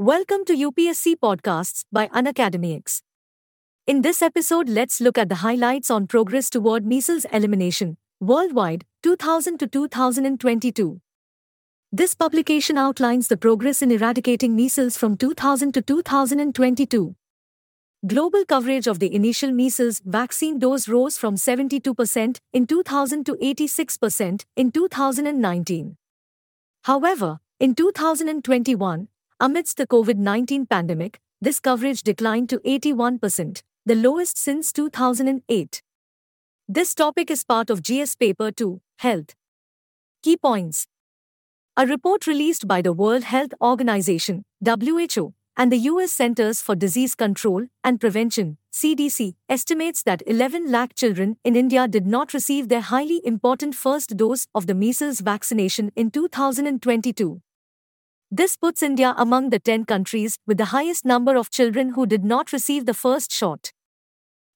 Welcome to UPSC Podcasts by Unacademy X. In this episode, let's look at the highlights on progress toward measles elimination worldwide 2000 to 2022. This publication outlines the progress in eradicating measles from 2000 to 2022. Global coverage of the initial measles vaccine dose rose from 72% in 2000 to 86% in 2019. However, in 2021, amidst the COVID 19 pandemic, this coverage declined to 81%, the lowest since 2008. This topic is part of GS Paper 2 Health. Key points A report released by the World Health Organization, WHO, and the US Centers for Disease Control and Prevention, CDC, estimates that 11 lakh children in India did not receive their highly important first dose of the measles vaccination in 2022. This puts India among the 10 countries with the highest number of children who did not receive the first shot.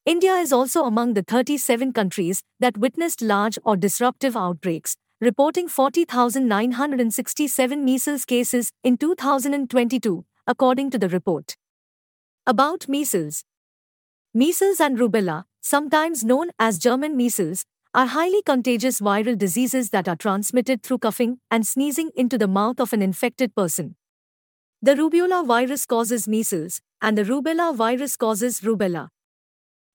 India is also among the 37 countries that witnessed large or disruptive outbreaks, reporting 40,967 measles cases in 2022, according to the report. About measles Measles and rubella, sometimes known as German measles, are highly contagious viral diseases that are transmitted through coughing and sneezing into the mouth of an infected person. The rubeola virus causes measles, and the rubella virus causes rubella.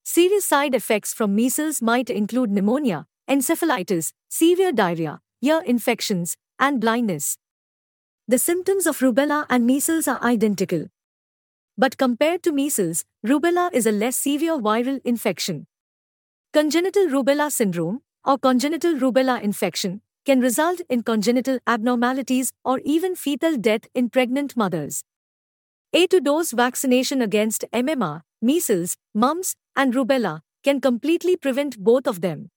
Serious side effects from measles might include pneumonia, encephalitis, severe diarrhea, ear infections, and blindness. The symptoms of rubella and measles are identical. But compared to measles, rubella is a less severe viral infection. Congenital rubella syndrome, or congenital rubella infection, can result in congenital abnormalities or even fetal death in pregnant mothers. A to dose vaccination against MMR, measles, mumps, and rubella can completely prevent both of them.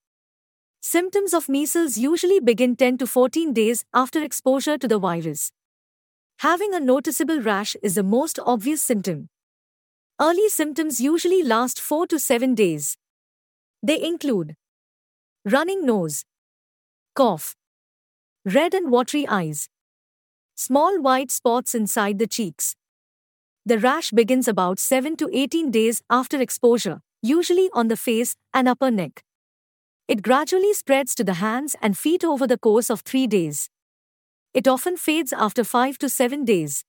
Symptoms of measles usually begin 10 to 14 days after exposure to the virus. Having a noticeable rash is the most obvious symptom. Early symptoms usually last 4 to 7 days. They include running nose, cough, red and watery eyes, small white spots inside the cheeks. The rash begins about 7 to 18 days after exposure, usually on the face and upper neck. It gradually spreads to the hands and feet over the course of 3 days. It often fades after 5 to 7 days.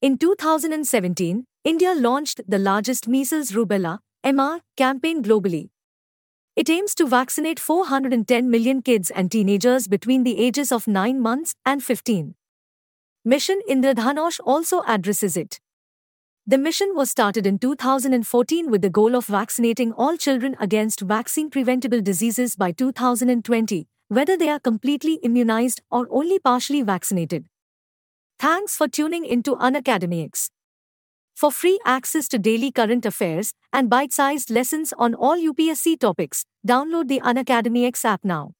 In 2017, India launched the largest measles rubella MR campaign globally. It aims to vaccinate 410 million kids and teenagers between the ages of 9 months and 15. Mission Indradhanush also addresses it. The mission was started in 2014 with the goal of vaccinating all children against vaccine preventable diseases by 2020, whether they are completely immunized or only partially vaccinated. Thanks for tuning into Unacademy X. For free access to daily current affairs and bite sized lessons on all UPSC topics, download the Unacademy X app now.